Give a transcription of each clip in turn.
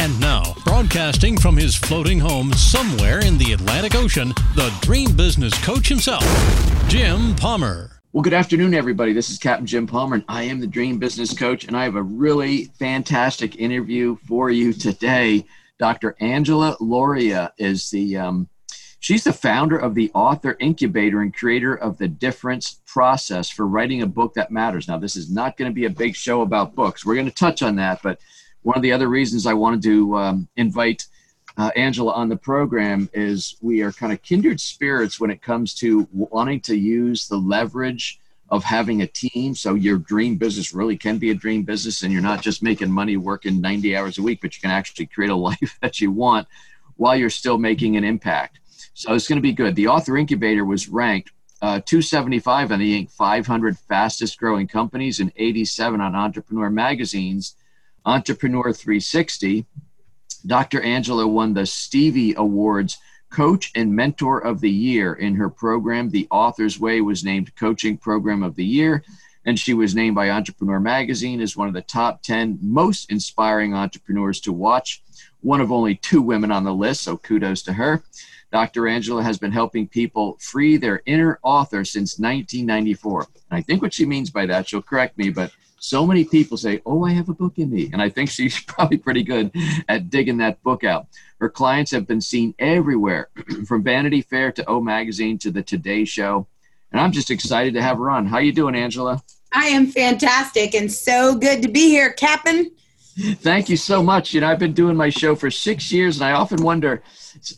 And now, broadcasting from his floating home somewhere in the Atlantic Ocean, the dream business coach himself, Jim Palmer. Well, good afternoon, everybody. This is Captain Jim Palmer, and I am the Dream Business Coach, and I have a really fantastic interview for you today. Dr. Angela Lauria is the um, she's the founder of the Author Incubator and creator of the Difference Process for writing a book that matters. Now, this is not going to be a big show about books. We're going to touch on that, but one of the other reasons I wanted to um, invite uh, Angela on the program is we are kind of kindred spirits when it comes to wanting to use the leverage of having a team. So your dream business really can be a dream business, and you're not just making money working 90 hours a week, but you can actually create a life that you want while you're still making an impact. So it's going to be good. The Author Incubator was ranked uh, 275 on the Inc. 500 fastest growing companies and 87 on Entrepreneur Magazine's Entrepreneur 360. Dr. Angela won the Stevie Awards Coach and Mentor of the Year in her program. The Author's Way was named Coaching Program of the Year, and she was named by Entrepreneur Magazine as one of the top 10 most inspiring entrepreneurs to watch. One of only two women on the list, so kudos to her. Dr. Angela has been helping people free their inner author since 1994. And I think what she means by that, she'll correct me, but so many people say, Oh, I have a book in me. And I think she's probably pretty good at digging that book out. Her clients have been seen everywhere, from Vanity Fair to O Magazine to the Today Show. And I'm just excited to have her on. How you doing, Angela? I am fantastic and so good to be here, Captain. Thank you so much. You know, I've been doing my show for six years, and I often wonder.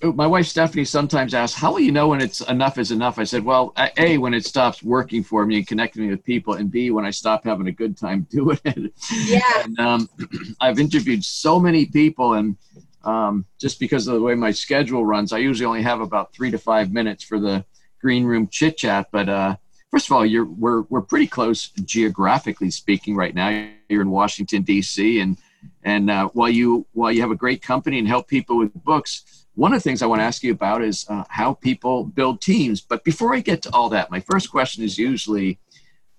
My wife Stephanie sometimes asks, "How will you know when it's enough is enough?" I said, "Well, a when it stops working for me and connecting me with people, and b when I stop having a good time doing it." Yeah. And um, I've interviewed so many people, and um, just because of the way my schedule runs, I usually only have about three to five minutes for the green room chit chat. But uh, first of all, you're we're we're pretty close geographically speaking right now. You're in Washington D.C. and and uh, while you while you have a great company and help people with books, one of the things I want to ask you about is uh, how people build teams. But before I get to all that, my first question is usually,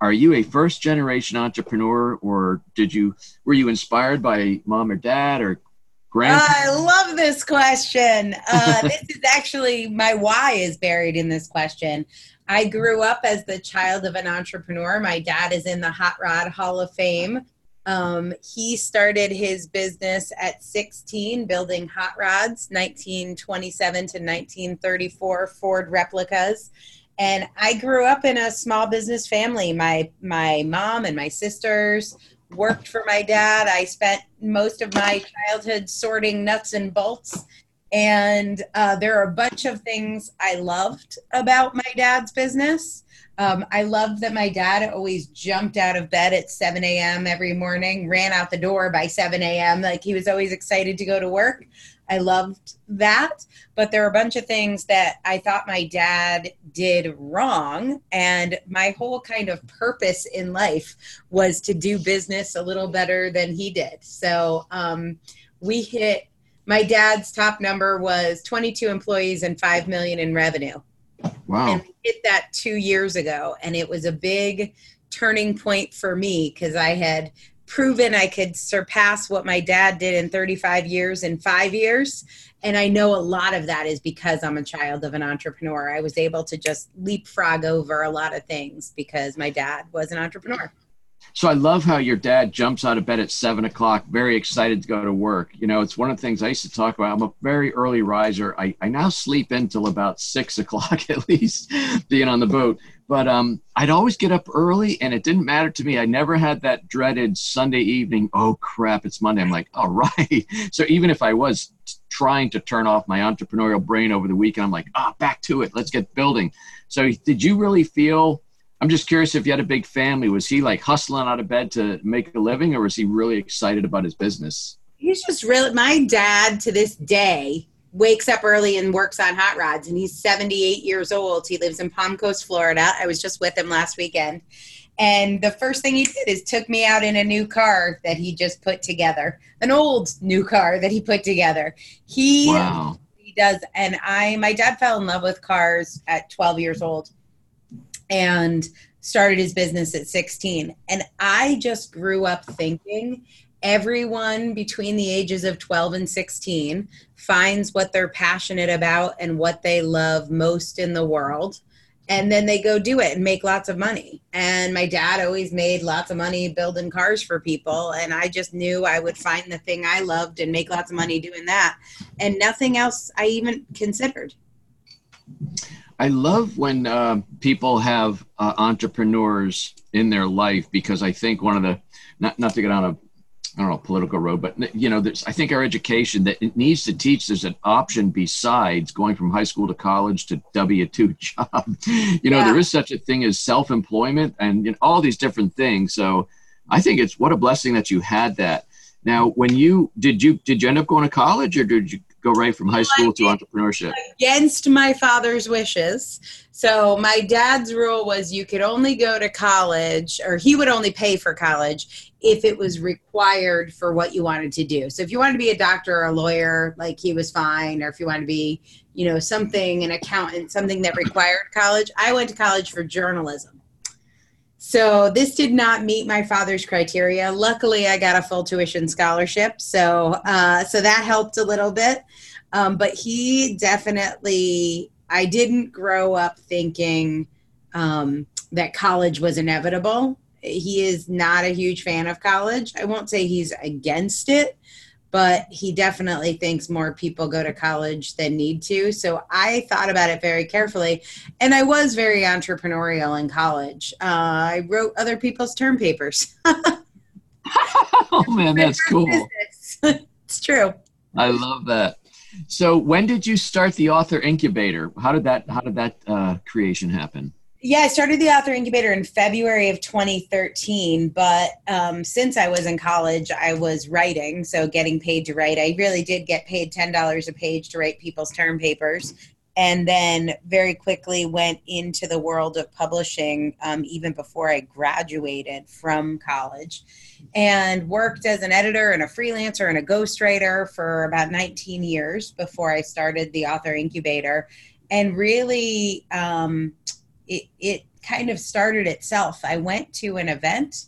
are you a first generation entrepreneur, or did you were you inspired by mom or dad or grand? I love this question. Uh, this is actually my why is buried in this question. I grew up as the child of an entrepreneur. My dad is in the Hot Rod Hall of Fame. Um, he started his business at 16, building hot rods, 1927 to 1934 Ford replicas. And I grew up in a small business family. My my mom and my sisters worked for my dad. I spent most of my childhood sorting nuts and bolts. And uh, there are a bunch of things I loved about my dad's business. Um, I loved that my dad always jumped out of bed at 7 a.m. every morning, ran out the door by 7 a.m. Like he was always excited to go to work. I loved that. But there are a bunch of things that I thought my dad did wrong. And my whole kind of purpose in life was to do business a little better than he did. So um, we hit my dad's top number was 22 employees and 5 million in revenue Wow. And did that two years ago. And it was a big turning point for me because I had proven I could surpass what my dad did in 35 years in five years. And I know a lot of that is because I'm a child of an entrepreneur. I was able to just leapfrog over a lot of things because my dad was an entrepreneur. So I love how your dad jumps out of bed at seven o'clock, very excited to go to work. You know, it's one of the things I used to talk about. I'm a very early riser. I, I now sleep until about six o'clock at least, being on the boat. But um, I'd always get up early, and it didn't matter to me. I never had that dreaded Sunday evening. Oh crap, it's Monday. I'm like, all right. So even if I was trying to turn off my entrepreneurial brain over the weekend, I'm like, ah, back to it. Let's get building. So did you really feel? I'm just curious if you had a big family. Was he like hustling out of bed to make a living, or was he really excited about his business? He's just really my dad to this day wakes up early and works on hot rods and he's 78 years old he lives in palm coast florida i was just with him last weekend and the first thing he did is took me out in a new car that he just put together an old new car that he put together he Wow. he does and i my dad fell in love with cars at 12 years old and started his business at 16 and i just grew up thinking everyone between the ages of 12 and 16 finds what they're passionate about and what they love most in the world. And then they go do it and make lots of money. And my dad always made lots of money building cars for people. And i just knew i would find the thing i loved and make lots of money doing that. And nothing else i even considered I love when uh, people have uh, entrepreneurs in their life because I think one of the not not to get on a I don't know political road, but you know, there's I think our education that it needs to teach there's an option besides going from high school to college to W two job. you know, Yeah. there is such a thing as self employment and you know, all these different things. So I think it's what a blessing that you had that. Now, when you did you did you end up going to college or did you go right from high school to entrepreneurship? against my father's wishes. So my dad's rule was you could only go to college or he would only pay for college if it was required for what you wanted to do. So if you wanted to be a doctor or a lawyer, like he was fine, or if you wanted to be, you know, something an accountant, something that required college, I went to college for journalism. So this did not meet my father's criteria. Luckily, I got a full tuition scholarship, so uh, so that helped a little bit. Um, but he definitely, I didn't grow up thinking um, that college was inevitable. He is not a huge fan of college. I won't say he's against it, but he definitely thinks more people go to college than need to. So I thought about it very carefully. And I was very entrepreneurial in college. Uh, I wrote other people's term papers. oh man, that's cool. It's true. I love that. So, when did you start the author incubator? How did that How did that uh, creation happen? Yeah, I started the author incubator in February of 2013. But um, since I was in college, I was writing, so getting paid to write. I really did get paid $10 a page to write people's term papers. And then very quickly went into the world of publishing um, even before I graduated from college and worked as an editor and a freelancer and a ghostwriter for about 19 years before I started the author incubator. And really, um, it, it kind of started itself. I went to an event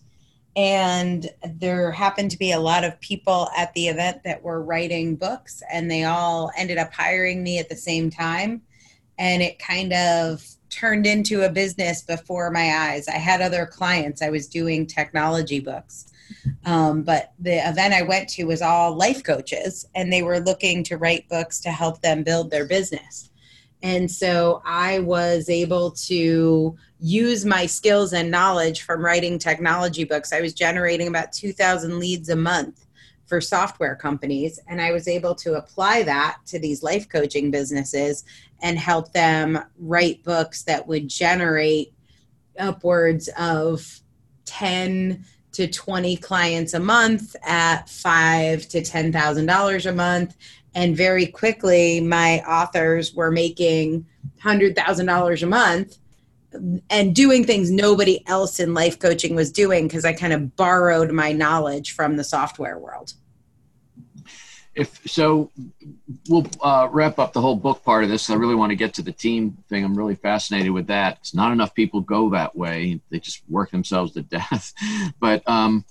and there happened to be a lot of people at the event that were writing books and they all ended up hiring me at the same time. And it kind of turned into a business before my eyes. I had other clients. I was doing technology books. Um, but the event i went to was all life coaches and they were looking to write books to help them build their business and so I was able to use my skills and knowledge from writing technology books. I was generating about 2,000 leads a month for software companies. And I was able to apply that to these life coaching businesses and help them write books that would generate upwards of 10 to 20 clients a month at five to ten thousand dollars a month and very quickly my authors were making $100000 a month and doing things nobody else in life coaching was doing because i kind of borrowed my knowledge from the software world If so, we'll uh, wrap up the whole book part of this. I really want to get to the team thing. I'm really fascinated with that. It's not enough people go that way; they just work themselves to death. But um,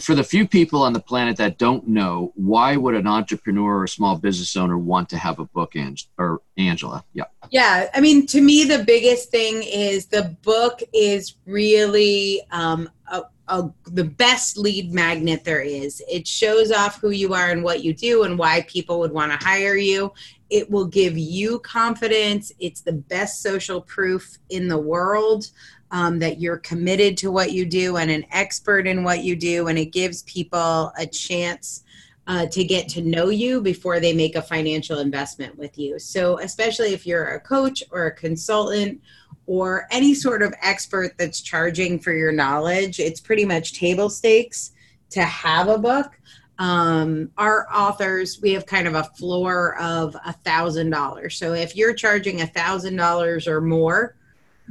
for the few people on the planet that don't know, why would an entrepreneur or small business owner want to have a book, Ang- or Angela? Yeah. Yeah, I mean, to me, the biggest thing is the book is really um, a, a, the best lead magnet there is. It shows off who you are and what you do and why people would want to hire you. It will give you confidence. It's the best social proof in the world um, that you're committed to what you do and an expert in what you do. And it gives people a chance uh, to get to know you before they make a financial investment with you. So, especially if you're a coach or a consultant or any sort of expert that's charging for your knowledge, it's pretty much table stakes to have a book. um, our authors we have kind of a floor of a thousand dollars so if you're charging a thousand dollars or more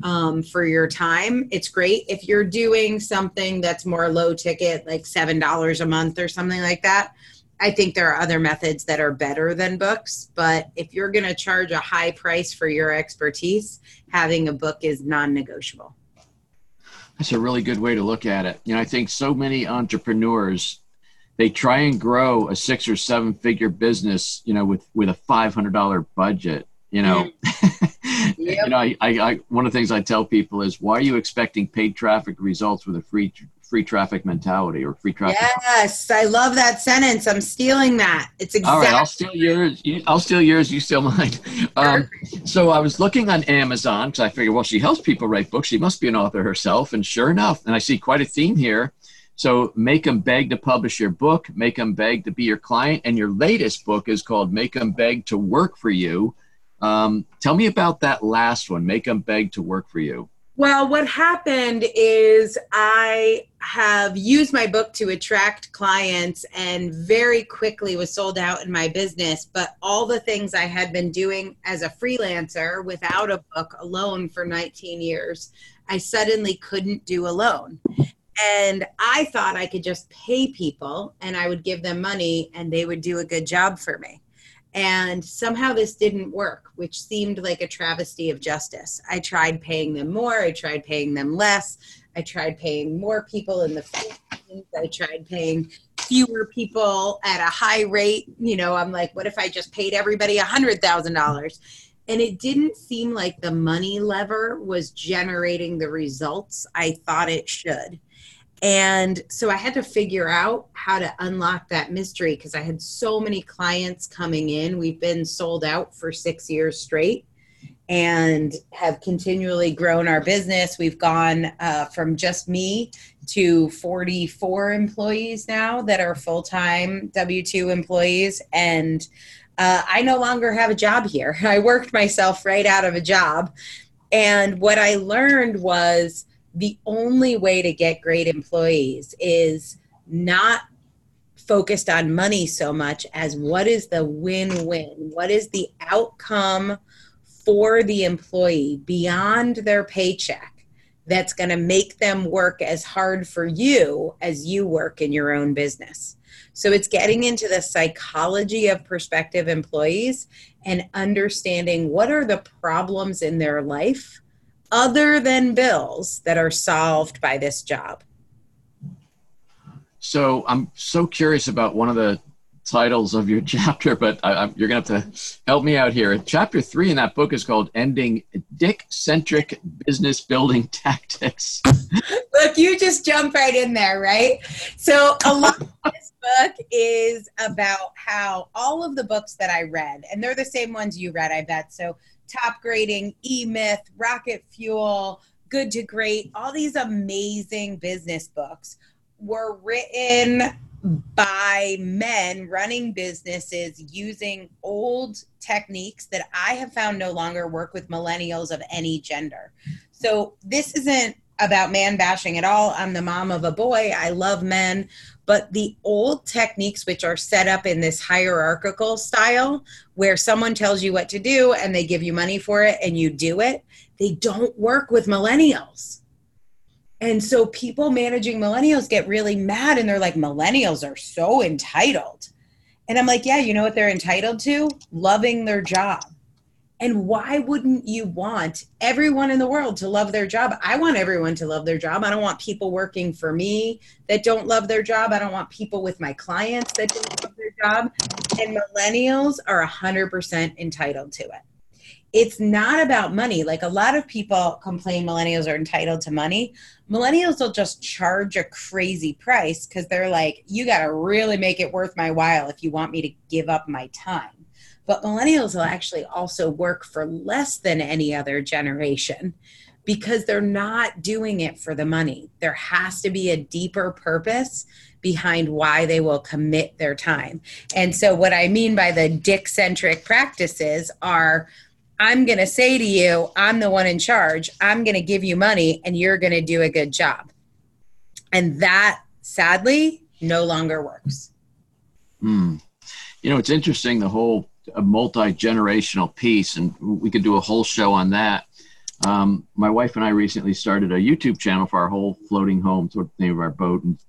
um, for your time. It's great if you're doing something that's more low ticket like seven dollars a month or something like that. I think there are other methods that are better than books but if you're going to charge a high price for your expertise having a book is non-negotiable. That's a really good way to look at it. You know i think so many entrepreneurs they try and grow a six or seven figure business, you know, with with a five hundred dollar budget. You know, mm. yep. you know, I, I, one of the things I tell people is, why are you expecting paid traffic results with a free free traffic mentality or free traffic? Yes, I love that sentence. I'm stealing that. It's exactly. All right, I'll steal yours. You, I'll steal yours. You steal mine. Um, so I was looking on Amazon because I figured, well, she helps people write books. She must be an author herself. And sure enough, and I see quite a theme here so make them beg to publish your book, make them beg to be your client. And your latest book is called Make them beg to work for you. Um, tell me about that last one, Make them beg to work for you. Well, what happened is I have used my book to attract clients and very quickly was sold out in my business. But all the things I had been doing as a freelancer without a book alone for 19 years, I suddenly couldn't do alone. And I thought I could just pay people and I would give them money and they would do a good job for me. And somehow this didn't work, which seemed like a travesty of justice. I tried paying them more, I tried paying them less, I tried paying more people in the Philippines, I tried paying fewer people at a high rate. You know, I'm like, what if I just paid everybody a $100,000? And it didn't seem like the money lever was generating the results I thought it should. And so I had to figure out how to unlock that mystery because I had so many clients coming in. We've been sold out for six years straight and have continually grown our business. We've gone uh, from just me to 44 employees now that are full time W 2 employees. And uh, I no longer have a job here. I worked myself right out of a job. And what I learned was, the only way to get great employees is not focused on money so much as what is the win win? What is the outcome for the employee beyond their paycheck that's going to make them work as hard for you as you work in your own business? So it's getting into the psychology of prospective employees and understanding what are the problems in their life other than bills that are solved by this job? So I'm so curious about one of the titles of your chapter, but I, I, you're going to have to help me out here. Chapter three in that book is called Ending Dick Centric Business Building Tactics. Look, you just jump right in there, right? So, a lot of this book is about how all of the books that I read, and they're the same ones you read, I bet. So, top grading, E Myth, Rocket Fuel, Good to Great, all these amazing business books were written by men running businesses using old techniques that I have found no longer work with millennials of any gender. So this isn't about man bashing at all. I'm the mom of a boy. I love men, but the old techniques, which are set up in this hierarchical style, where someone tells you what to do and they give you money for it and you do it, they don't work with millennials. And so people managing millennials get really mad and they're like, millennials are so entitled. And I'm like, yeah, you know what they're entitled to? Loving their job. And why wouldn't you want everyone in the world to love their job? I want everyone to love their job. I don't want people working for me that don't love their job. I don't want people with my clients that don't love their job. And millennials are 100% entitled to it. It's not about money. Like a lot of people complain millennials are entitled to money. Millennials will just charge a crazy price because they're like, you got to really make it worth my while if you want me to give up my time but millennials will actually also work for less than any other generation because they're not doing it for the money. There has to be a deeper purpose behind why they will commit their time. And so, what I mean by the dick centric practices are I'm going to say to you, I'm the one in charge. I'm going to give you money and you're going to do a good job. And that sadly no longer works. Hmm. You know, it's interesting the whole multi generational piece, and we could do a whole show on that. Um, my wife and I recently started a YouTube channel for our whole floating home, sort of name of our boat, and,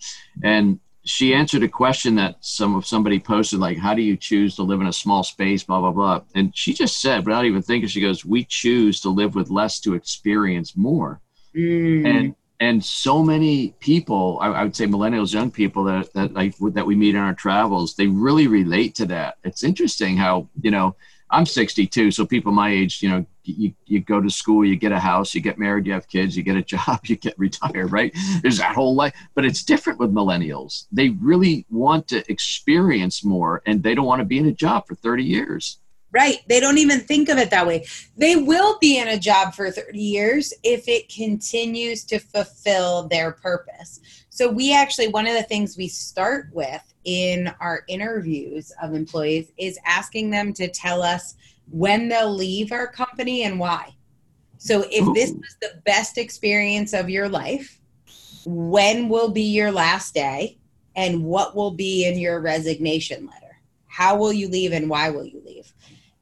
and she answered a question that some of somebody posted, like, "How do you choose to live in a small space?" Blah blah blah. And she just said, without even thinking, she goes, "We choose to live with less to experience more." Mm. And and so many people, I, I, would say millennials, young people that that like that we meet in our travels, they really relate to that. It's interesting how you know I'm 62, so people my age, you know, you, you go to school, you get a house, you get married, you have kids, you get a job, you get retired, right? There's that whole life, but it's different with millennials. They really want to experience more, and they don't want to be in a job for 30 years. Right. They don't even think of it that way. They will be in a job for 30 years if it continues to fulfill their purpose. So, we actually, one of the things we start with in our interviews of employees is asking them to tell us when they'll leave our company and why. So, if this was the best experience of your life, when will be your last day and what will be in your resignation letter? How will you leave and why will you leave?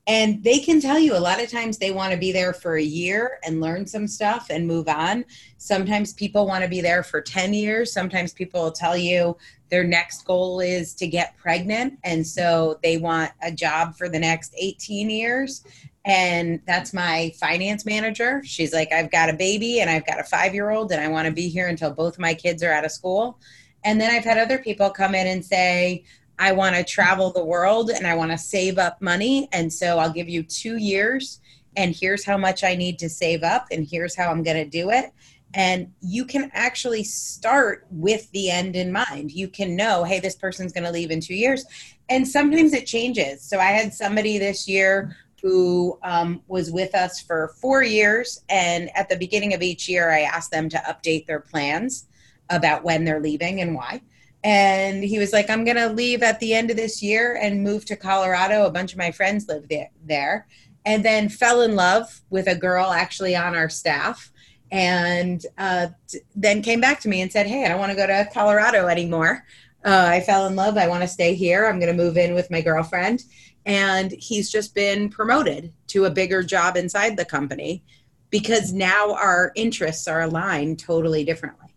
And they can tell you a lot of times they want to be there for a year and learn some stuff and move on. Sometimes people want to be there for 10 years. Sometimes people will tell you their next goal is to get pregnant. And so they want a job for the next 18 years. And that's my finance manager. She's like i've got a baby and i've got a five year old and i want to be here until both my kids are out of school. And then i've had other people come in and say I want to travel the world and I want to save up money. And so I'll give you two years, and here's how much I need to save up, and here's how I'm going to do it. And you can actually start with the end in mind. You can know, hey, this person's going to leave in two years. And sometimes it changes. So I had somebody this year who um, was with us for four years. And at the beginning of each year, I asked them to update their plans about when they're leaving and why and he was like i'm going to leave at the end of this year and move to colorado. A bunch of my friends live there and then fell in love with a girl actually on our staff and uh, then came back to me and said hey i don't want to go to colorado anymore. Uh, i fell in love. I want to stay here. I'm going to move in with my girlfriend. And he's just been promoted to a bigger job inside the company because now our interests are aligned totally differently.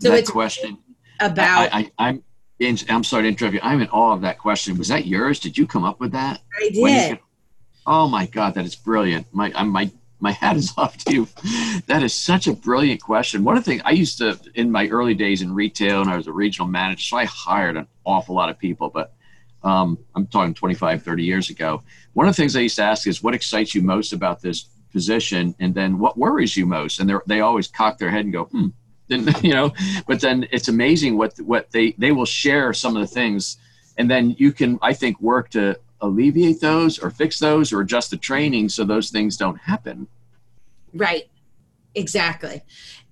So that it's question about. I, I, am I'm, I'm sorry to interrupt you. I'm in awe of that question. Was that yours? Did you come up with that? I did. oh my God, that is brilliant. My I'm, my my hat is off to you. That is such a brilliant question. One of the things I used to in my early days in retail, and I was a regional manager, so I hired an awful lot of people. But um, I'm talking 25, 30 years ago. One of the things I used to ask is, what excites you most about this position, and then what worries you most? And they always cock their head and go, hmm then you know but then it's amazing what what they they will share some of the things. And then you can i think work to alleviate those or fix those or adjust the training so those things don't happen. Right. Exactly.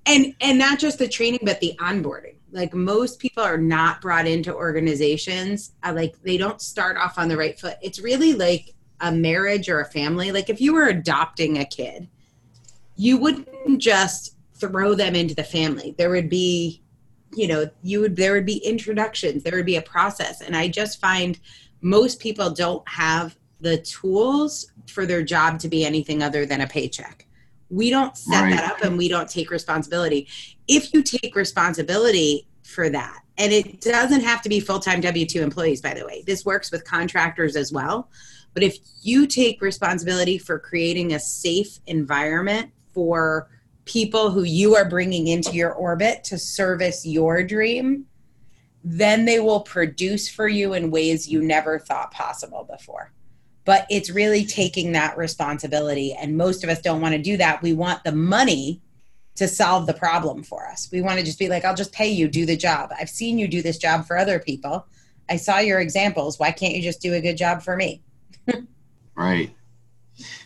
And and not just the training but the onboarding. Like most people are not brought into organizations uh, like they don't start off on the right foot. It's really like a marriage or a family. Like if you were adopting a kid you wouldn't just throw them into the family. There would be, you know, you would there would be introductions, there would be a process. And I just find most people don't have the tools for their job to be anything other than a paycheck. We don't set right. that up and we don't take responsibility. If you take responsibility for that, and it doesn't have to be full time W 2 employees, by the way, this works with contractors as well. But if you take responsibility for creating a safe environment for people who you are bringing into your orbit to service your dream, then they will produce for you in ways you never thought possible before. But it's really taking that responsibility. And most of us don't want to do that. We want the money to solve the problem for us. We want to just be like, I'll just pay you, do the job. I've seen you do this job for other people. I saw your examples. Why can't you just do a good job for me? right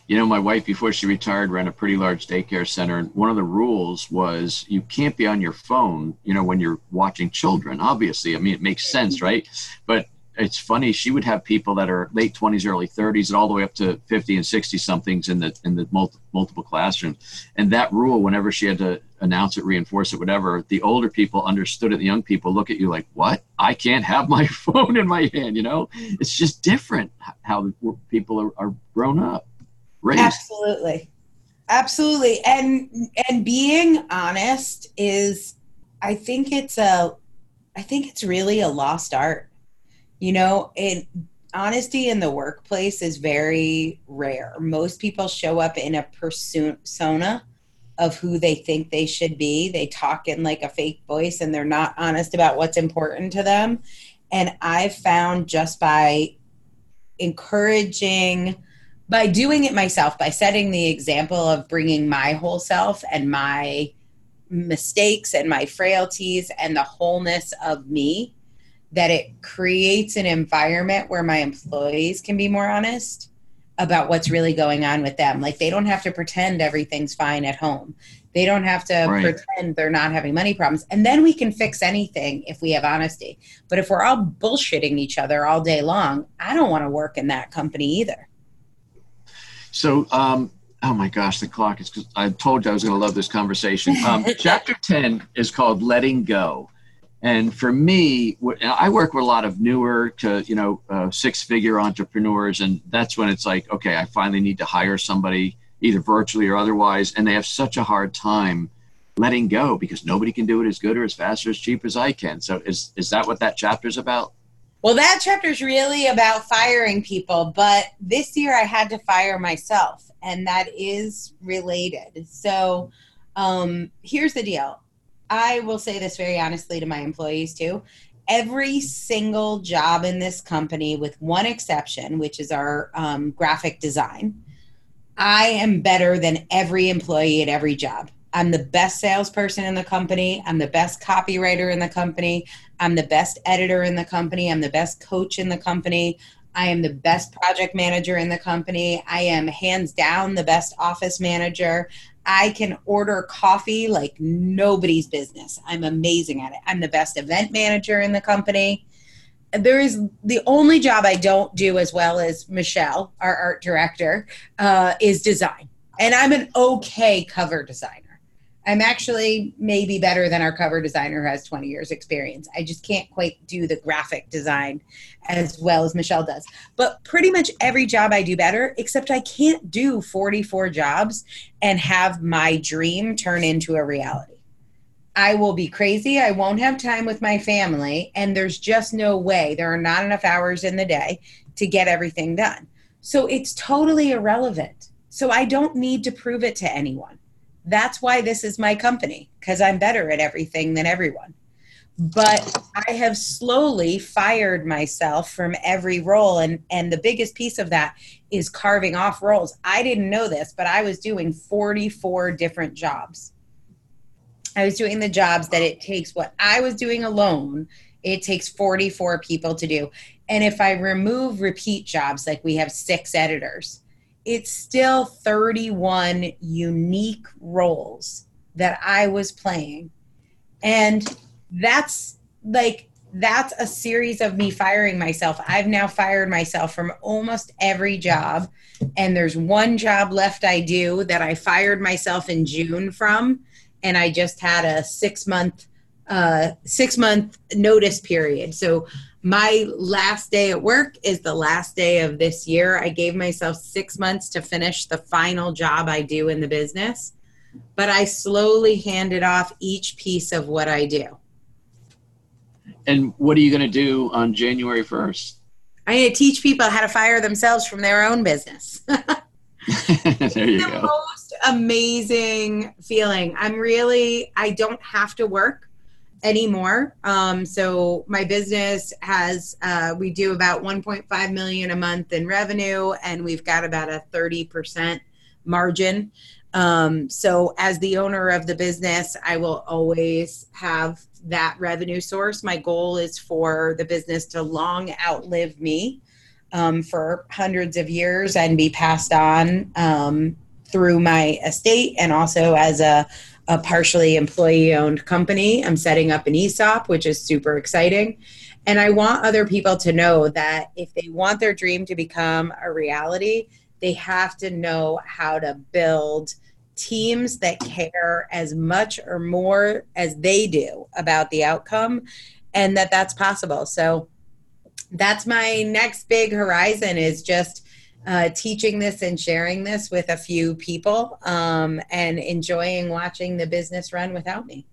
you know, my wife before she retired ran a pretty large daycare center, and one of the rules was you can't be on your phone, you know, when you're watching children. Obviously, I mean, it makes sense, mm-hmm. right? But it's funny she would have people that are late 20s early 30s and all the way up to 50 and 60 somethings in the in the multi, multiple classrooms and that rule whenever she had to announce it, reinforce it, whatever, the older people understood it. The young people look at you like, "What? I can't have my phone in my hand." You know, mm-hmm. it's just different how people are, are grown up, raised. Absolutely, absolutely, and and being honest is, I think it's a, I think it's really a lost art. You know, it honesty in the workplace is very rare. Most people show up in a persona of who they think they should be. They talk in like a fake voice and they're not honest about what's important to them. And I've found just by encouraging, by doing it myself, by setting the example of bringing my whole self and my mistakes and my frailties and the wholeness of me that it creates an environment where my employees can be more honest about what's really going on with them. Like they don't have to pretend everything's fine at home. They don't have to right. pretend they're not having money problems. And then we can fix anything if we have honesty. But if we're all bullshitting each other all day long, I don't want to work in that company either. So, um, oh my gosh, the clock is. I told you I was going to love this conversation. Um, chapter 10 is called Letting Go. And for me, I work with a lot of newer to you know uh, six-figure entrepreneurs, and that's when it's like, okay, I finally need to hire somebody either virtually or otherwise, and they have such a hard time letting go because nobody can do it as good or as fast or as cheap as I can. So is is that what that chapter is about? Well, that chapter is really about firing people, but this year I had to fire myself, and that is related. So um, here's the deal I will say this very honestly to my employees too. Every single job in this company, with one exception, which is our um, graphic design, I am better than every employee at every job. I'm the best salesperson in the company. I'm the best copywriter in the company. I'm the best editor in the company. I'm the best coach in the company. I am the best project manager in the company. I am hands down the best office manager. I can order coffee like nobody's business. I'm amazing at it. I'm the best event manager in the company. There is the only job I don't do as well as Michelle, our art director, uh, is design. And I'm an okay cover designer. I'm actually maybe better than our cover designer who has 20 years experience. I just can't quite do the graphic design as well as Michelle does. But pretty much every job I do better, except I can't do 44 jobs and have my dream turn into a reality. I will be crazy. I won't have time with my family. And there's just no way. There are not enough hours in the day to get everything done. So it's totally irrelevant. So I don't need to prove it to anyone. That's why this is my company, because I'm better at everything than everyone. But I have slowly fired myself from every role. And, and the biggest piece of that is carving off roles. I didn't know this, but I was doing 44 different jobs. I was doing the jobs that it takes what I was doing alone, it takes 44 people to do. And if I remove repeat jobs, like we have six editors, it's still 31 unique roles that I was playing. And that's like, that's a series of me firing myself. I've now fired myself from almost every job. And there's one job left I do that I fired myself in June from. And I just had a six month, uh, six month notice period. So my last day at work is the last day of this year. I gave myself six months to finish the final job I do in the business, but I slowly handed off each piece of what I do. And what are you going to do on January 1st? I'm going to teach people how to fire themselves from their own business. there you the go. most amazing feeling. I'm really, I don't have to work anymore. Um, so my business has uh, we do about 1.5 million a month in revenue, and we've got about a 30 percent margin. Um, so as the owner of the business, I will always have that revenue source. My goal is for the business to long outlive me um, for hundreds of years and be passed on um, through my estate and also as a a partially employee owned company. I'm setting up an ESOP, which is super exciting. And I want other people to know that if they want their dream to become a reality, they have to know how to build teams that care as much or more as they do about the outcome and that that's possible. So that's my next big horizon is just uh, teaching this and sharing this with a few people um, and enjoying watching the business run without me.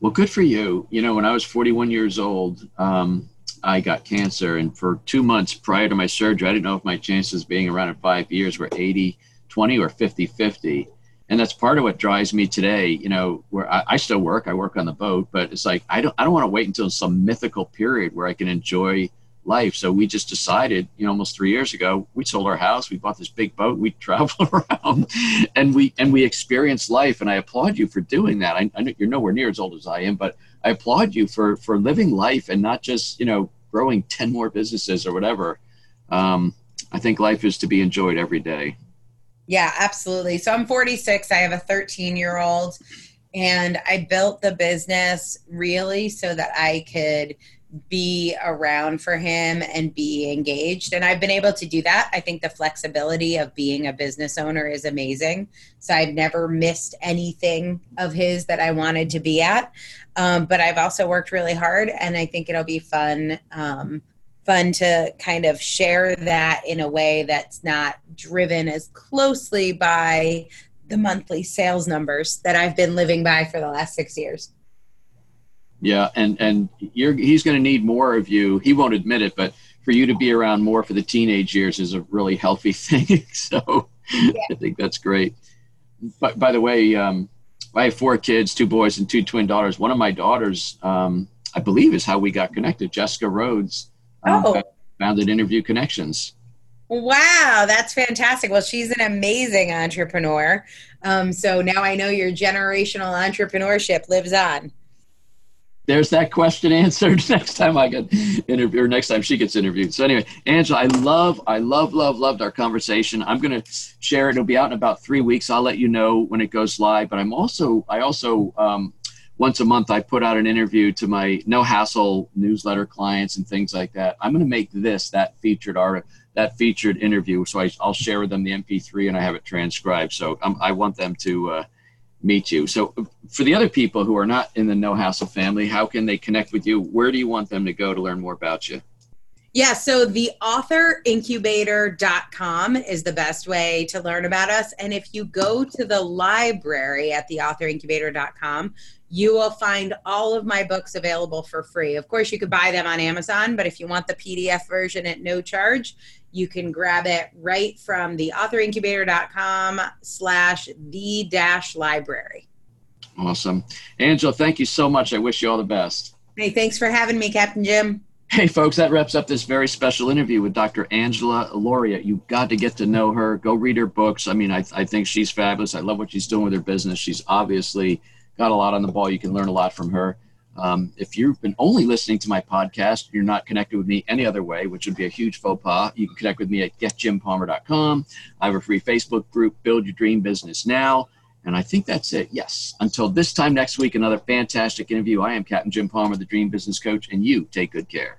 Well, good for you. You know, when I was 41 years old, um, I got cancer. And for two months prior to my surgery, I didn't know if my chances of being around in five years were 80 20 or 50 50 and that's part of what drives me today you know where I, I, still work i work on the boat but it's like i don't i don't want to wait until some mythical period where i can enjoy life so we just decided you know almost three years ago we sold our house we bought this big boat we travel around and we and we experience life and i applaud you for doing that I, I know you're nowhere near as old as i am but i applaud you for for living life and not just you know growing 10 more businesses or whatever um, i think life is to be enjoyed every day yeah, absolutely. So I'm 46. I have a 13 year old, and I built the business really so that I could be around for him and be engaged. And I've been able to do that. I think the flexibility of being a business owner is amazing. So I've never missed anything of his that I wanted to be at. Um, but I've also worked really hard, and I think it'll be fun. Um, fun to kind of share that in a way that's not driven as closely by the monthly sales numbers that I've been living by for the last six years. Yeah, and and you're he's going to need more of you. He won't admit it, but for you to be around more for the teenage years is a really healthy thing. so yeah. I think that's great. But by the way, um, I have four kids, two boys and two twin daughters. One of my daughters, um, I believe, is how we got connected. Jessica Rhodes um, oh. founded Interview Connections. Wow, that's fantastic. Well, she's an amazing entrepreneur. Um, so now I know your generational entrepreneurship lives on. There's that question answered next time I get interviewed or next time she gets interviewed. So anyway, Angela, I love, I love, love, loved our conversation. I'm going to share it. It'll be out in about three weeks. I'll let you know when it goes live. But I'm also, I also um, once a month I put out an interview to my no hassle newsletter clients and things like that. I'm going to make this that featured art that featured interview. So I, will share with them the MP3 and I have it transcribed. So um, I want them to uh, meet you. So for the other people who are not in the no hassle family, how can they connect with you? Where do you want them to go to learn more about you? Yeah, so the authorincubator.com is the best way to learn about us. And if you go to the library at the authorincubator.com, you will find all of my books available for free. Of course, you could buy them on Amazon, but if you want the PDF version at no charge, you can grab it right from the authorincubator.com slash the dash library. Awesome. Angela, thank you so much. I wish you all the best. Hey, thanks for having me, Captain Jim. Hey, folks, that wraps up this very special interview with Dr. Angela Lauria. You've got to get to know her. Go read her books. I mean, I, I think she's fabulous. I love what she's doing with her business. She's obviously – got a lot on the ball. You can learn a lot from her. Um, if you've been only listening to my podcast, you're not connected with me any other way, which would be a huge faux pas. You can connect with me at getjimpalmer.com. I have a free Facebook group, Build Your Dream Business Now. And I think that's it. Yes. Until this time next week, another fantastic interview. I am Captain Jim Palmer, the Dream Business Coach, and you take good care.